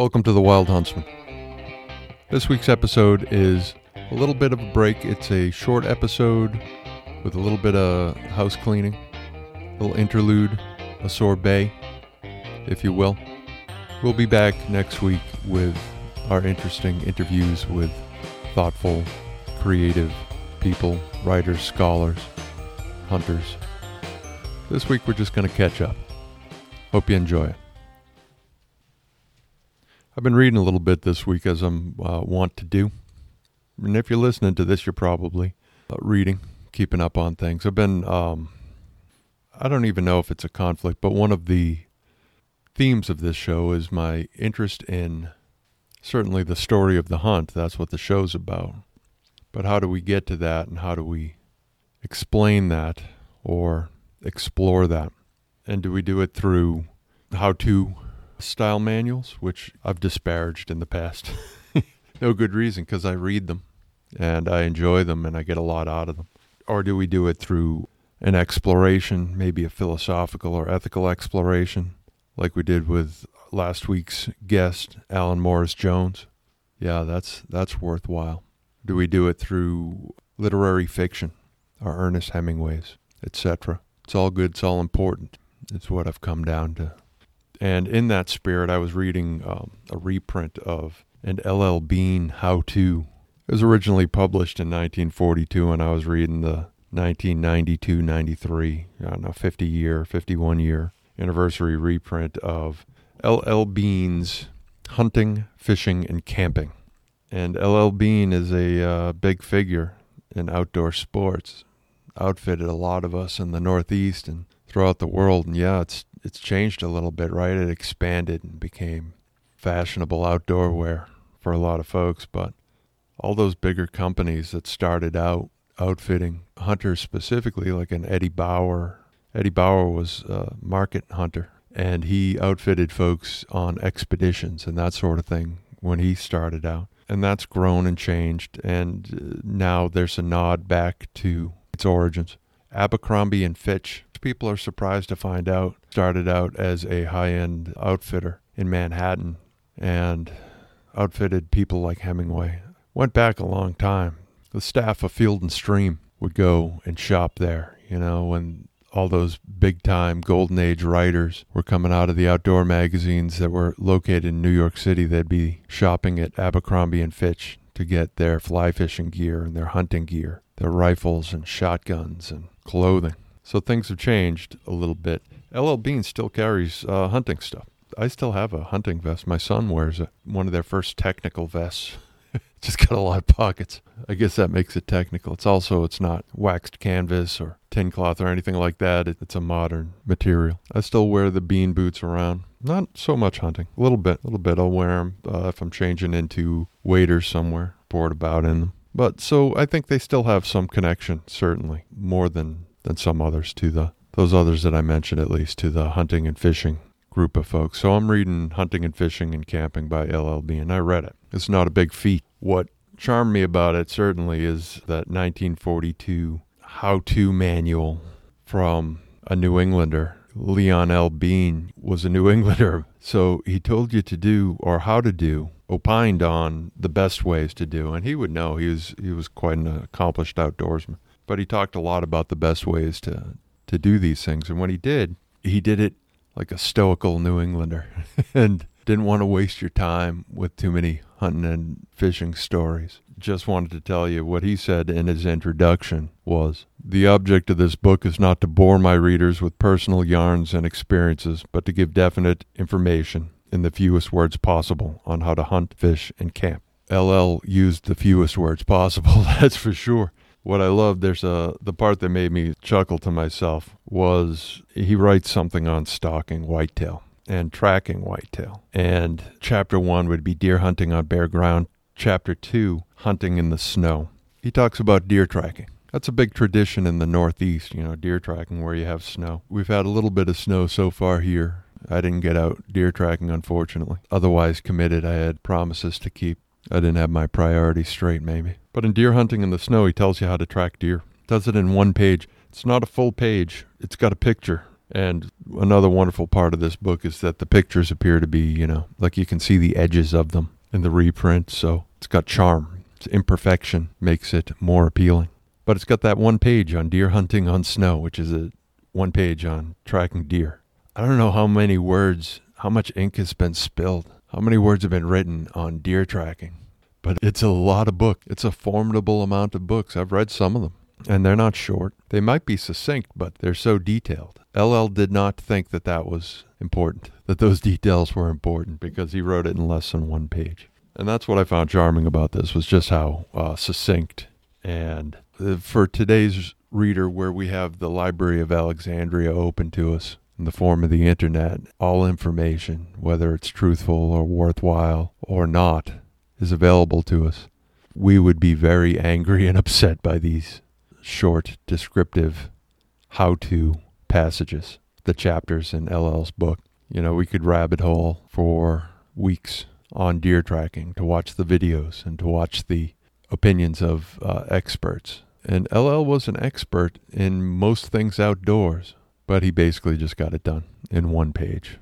Welcome to the Wild Huntsman. This week's episode is a little bit of a break. It's a short episode with a little bit of house cleaning, a little interlude, a sorbet, if you will. We'll be back next week with our interesting interviews with thoughtful, creative people, writers, scholars, hunters. This week we're just going to catch up. Hope you enjoy it. I've been reading a little bit this week as I'm uh, want to do. And if you're listening to this, you're probably uh, reading, keeping up on things. I've been, um, I don't even know if it's a conflict, but one of the themes of this show is my interest in certainly the story of the hunt. That's what the show's about. But how do we get to that and how do we explain that or explore that? And do we do it through how to style manuals, which I've disparaged in the past? no good reason because I read them and I enjoy them and I get a lot out of them. Or do we do it through an exploration, maybe a philosophical or ethical exploration, like we did with last week's guest, Alan Morris Jones? Yeah, that's that's worthwhile. Do we do it through literary fiction, or Ernest Hemingway's, etc.? It's all good. It's all important. It's what I've come down to. And in that spirit, I was reading um, a reprint of an L.L. Bean How To. It was originally published in 1942, and I was reading the 1992 93, I don't know, 50 year, 51 year anniversary reprint of L.L. Bean's Hunting, Fishing, and Camping. And L.L. Bean is a uh, big figure in outdoor sports, outfitted a lot of us in the Northeast and throughout the world. And yeah, it's it's changed a little bit, right? It expanded and became fashionable outdoor wear for a lot of folks, but all those bigger companies that started out outfitting hunters specifically, like an Eddie Bauer. Eddie Bauer was a market hunter, and he outfitted folks on expeditions and that sort of thing when he started out. And that's grown and changed, and uh, now there's a nod back to its origins. Abercrombie and Fitch, people are surprised to find out, started out as a high end outfitter in Manhattan and outfitted people like Hemingway. Went back a long time. The staff of Field and Stream would go and shop there, you know, when all those big time golden age writers were coming out of the outdoor magazines that were located in New York City. They'd be shopping at Abercrombie and Fitch to get their fly fishing gear and their hunting gear, their rifles and shotguns and clothing. So things have changed a little bit. LL Bean still carries uh, hunting stuff. I still have a hunting vest. My son wears it. One of their first technical vests. Just got a lot of pockets. I guess that makes it technical. It's also it's not waxed canvas or tin cloth or anything like that. It, it's a modern material. I still wear the bean boots around. Not so much hunting. A little bit. A little bit. I'll wear them uh, if I'm changing into waders somewhere. Bored about in them. But so I think they still have some connection, certainly more than than some others to the those others that I mentioned at least to the hunting and fishing group of folks. So I'm reading Hunting and Fishing and Camping by LL Bean and I read it. It's not a big feat. What charmed me about it certainly is that 1942 how-to manual from a New Englander. Leon L. Bean was a New Englander, so he told you to do or how to do, opined on the best ways to do, and he would know. He was he was quite an accomplished outdoorsman but he talked a lot about the best ways to to do these things. And when he did, he did it like a stoical New Englander and didn't want to waste your time with too many hunting and fishing stories. Just wanted to tell you what he said in his introduction was The object of this book is not to bore my readers with personal yarns and experiences, but to give definite information in the fewest words possible on how to hunt, fish, and camp. LL used the fewest words possible, that's for sure what I love, there's a the part that made me chuckle to myself was he writes something on stalking whitetail and tracking whitetail. And chapter one would be deer hunting on bare ground. Chapter two, hunting in the snow. He talks about deer tracking. That's a big tradition in the Northeast, you know, deer tracking where you have snow. We've had a little bit of snow so far here. I didn't get out deer tracking, unfortunately. Otherwise committed, I had promises to keep. I didn't have my priorities straight, maybe. But in deer hunting in the snow, he tells you how to track deer. Does it in one page. It's not a full page. It's got a picture And another wonderful part of this book is that the pictures appear to be, you know, like you can see the edges of them in the reprint. So it's got charm. Its imperfection makes it more appealing. But it's got that one page on deer hunting on snow, which is a one page on tracking deer. I don't know how many words, how much ink has been spilled, how many words have been written on deer tracking. But it's a lot of book. It's a formidable amount of books. I've read some of them, and they're not short. They might be succinct, but they're so detailed. LL did not think that that was important, that those details were important, because he wrote it in less than one page. And that's what I found charming about this was just how uh, succinct and uh, for today's reader, where we have the Library of Alexandria open to us in the form of the internet, all information, whether it's truthful or worthwhile or not, is available to us. We would be very angry and upset by these short, descriptive how to passages, the chapters in LL's book. You know, we could rabbit hole for weeks on deer tracking to watch the videos and to watch the opinions of uh, experts. And LL was an expert in most things outdoors, but he basically just got it done in one page.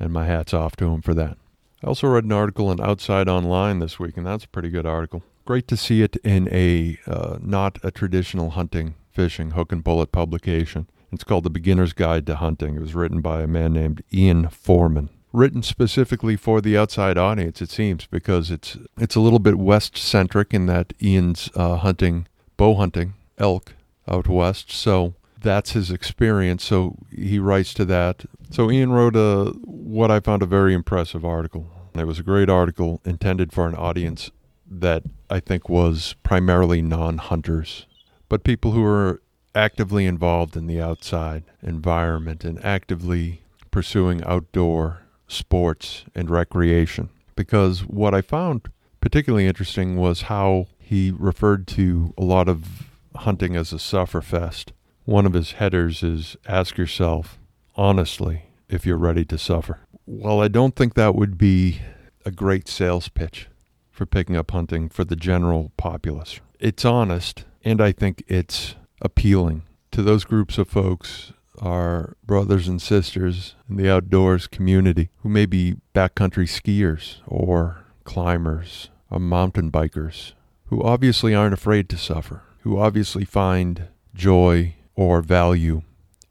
And my hat's off to him for that. I also read an article in Outside Online this week, and that's a pretty good article. Great to see it in a uh, not a traditional hunting, fishing, hook and bullet publication. It's called The Beginner's Guide to Hunting. It was written by a man named Ian Foreman written specifically for the outside audience, it seems, because it's it's a little bit west centric in that Ian's uh, hunting bow hunting elk out west, so that's his experience. So he writes to that. So Ian wrote a what I found a very impressive article. It was a great article intended for an audience that I think was primarily non-hunters, but people who are actively involved in the outside environment and actively pursuing outdoor sports and recreation. Because what I found particularly interesting was how he referred to a lot of hunting as a sufferfest. One of his headers is Ask yourself, honestly, if you're ready to suffer. Well, I don't think that would be a great sales pitch for picking up hunting for the general populace. It's honest, and I think it's appealing to those groups of folks our brothers and sisters in the outdoors community who may be backcountry skiers or climbers or mountain bikers who obviously aren't afraid to suffer, who obviously find joy or value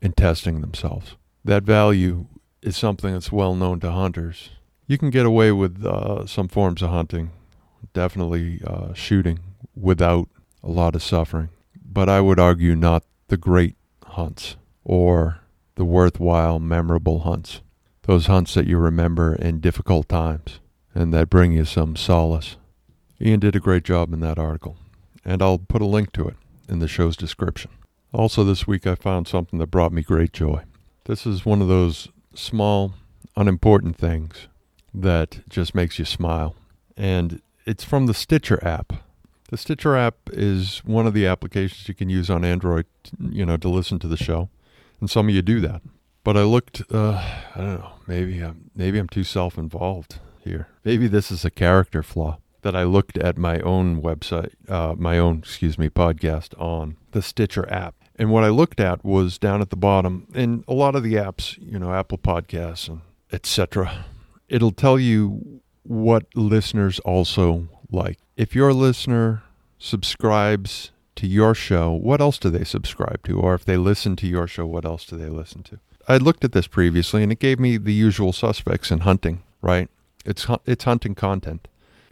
in testing themselves. That value is something that's well known to hunters. You can get away with uh, some forms of hunting, definitely uh, shooting, without a lot of suffering. But I would argue not the great hunts or the worthwhile, memorable hunts. Those hunts that you remember in difficult times and that bring you some solace. Ian did a great job in that article, and I'll put a link to it in the show's description. Also, this week I found something that brought me great joy. This is one of those small, unimportant things that just makes you smile. And it's from the Stitcher app. The Stitcher app is one of the applications you can use on Android, you know, to listen to the show and some of you do that. But I looked. Uh, I don't know. Maybe I'm maybe I'm too self-involved here. Maybe this is a character flaw that I looked at my own website, uh, my own excuse me, podcast on the Stitcher app. And what I looked at was down at the bottom, in a lot of the apps, you know, Apple Podcasts and etc. It'll tell you what listeners also like. If your listener subscribes to your show, what else do they subscribe to? Or if they listen to your show, what else do they listen to? I looked at this previously and it gave me the usual suspects in hunting, right? It's it's hunting content.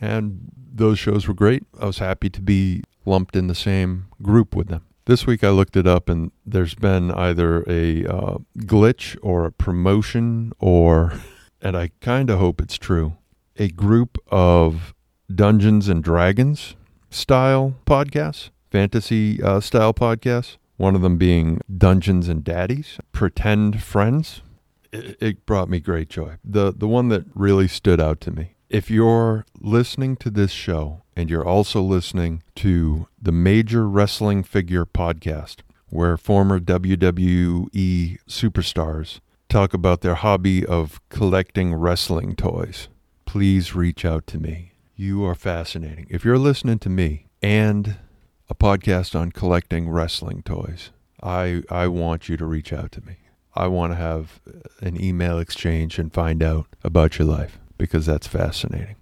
And those shows were great. I was happy to be lumped in the same group with them. This week I looked it up and there's been either a uh, glitch or a promotion or, and I kind of hope it's true, a group of Dungeons and Dragons style podcasts fantasy uh, style podcasts. One of them being Dungeons and Daddies, Pretend Friends. It, it brought me great joy. The the one that really stood out to me. If you're listening to this show and you're also listening to the Major Wrestling Figure podcast, where former WWE superstars talk about their hobby of collecting wrestling toys, please reach out to me. You are fascinating. If you're listening to me and a podcast on collecting wrestling toys. I I want you to reach out to me. I want to have an email exchange and find out about your life because that's fascinating.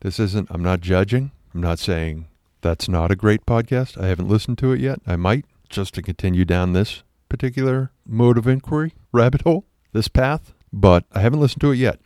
This isn't, I'm not judging. I'm not saying that's not a great podcast. I haven't listened to it yet. I might just to continue down this particular mode of inquiry, rabbit hole, this path, but I haven't listened to it yet.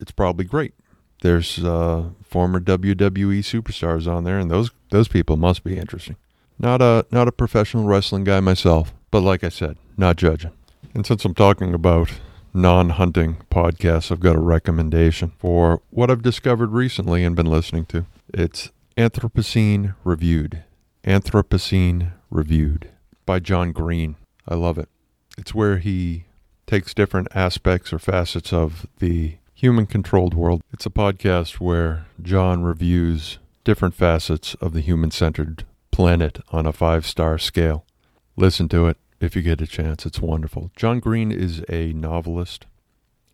It's probably great. There's uh, former WWE superstars on there, and those those people must be interesting. Not a not a professional wrestling guy myself, but like I said, not judging. And since I'm talking about non-hunting podcasts, I've got a recommendation for what I've discovered recently and been listening to. It's Anthropocene Reviewed. Anthropocene Reviewed by John Green. I love it. It's where he takes different aspects or facets of the human controlled world. It's a podcast where John reviews different facets of the human centered planet on a five star scale. Listen to it if you get a chance. It's wonderful. John Green is a novelist.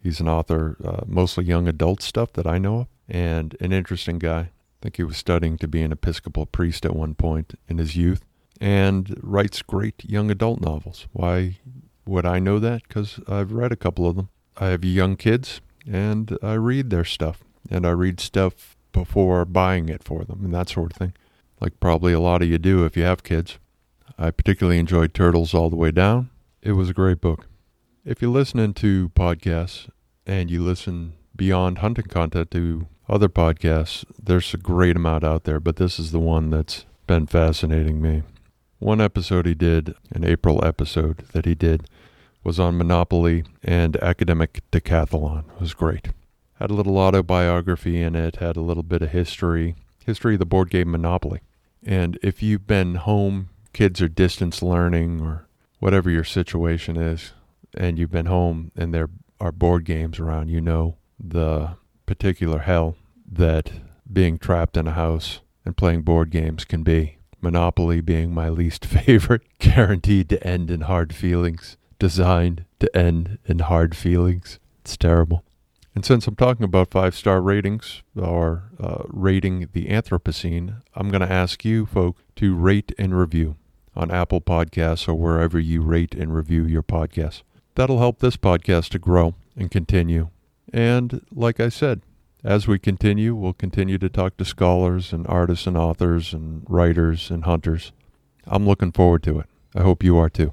He's an author, uh, mostly young adult stuff that I know of, and an interesting guy. I think he was studying to be an Episcopal priest at one point in his youth and writes great young adult novels. Why would I know that? Because I've read a couple of them. I have young kids, and I read their stuff, and I read stuff before buying it for them, and that sort of thing. Like probably a lot of you do if you have kids. I particularly enjoyed Turtles All the Way Down. It was a great book. If you're listening to podcasts and you listen beyond hunting content to other podcasts, there's a great amount out there, but this is the one that's been fascinating me. One episode he did, an April episode that he did, was on Monopoly and academic decathlon. It was great. Had a little autobiography in it, had a little bit of history, history of the board game Monopoly. And if you've been home, kids are distance learning or whatever your situation is, and you've been home and there are board games around, you know the particular hell that being trapped in a house and playing board games can be. Monopoly being my least favorite, guaranteed to end in hard feelings, designed to end in hard feelings. It's terrible. And since I'm talking about five star ratings or uh, rating the Anthropocene, I'm going to ask you, folk, to rate and review on Apple Podcasts or wherever you rate and review your podcasts. That'll help this podcast to grow and continue. And like I said, as we continue, we'll continue to talk to scholars and artists and authors and writers and hunters. I'm looking forward to it. I hope you are too.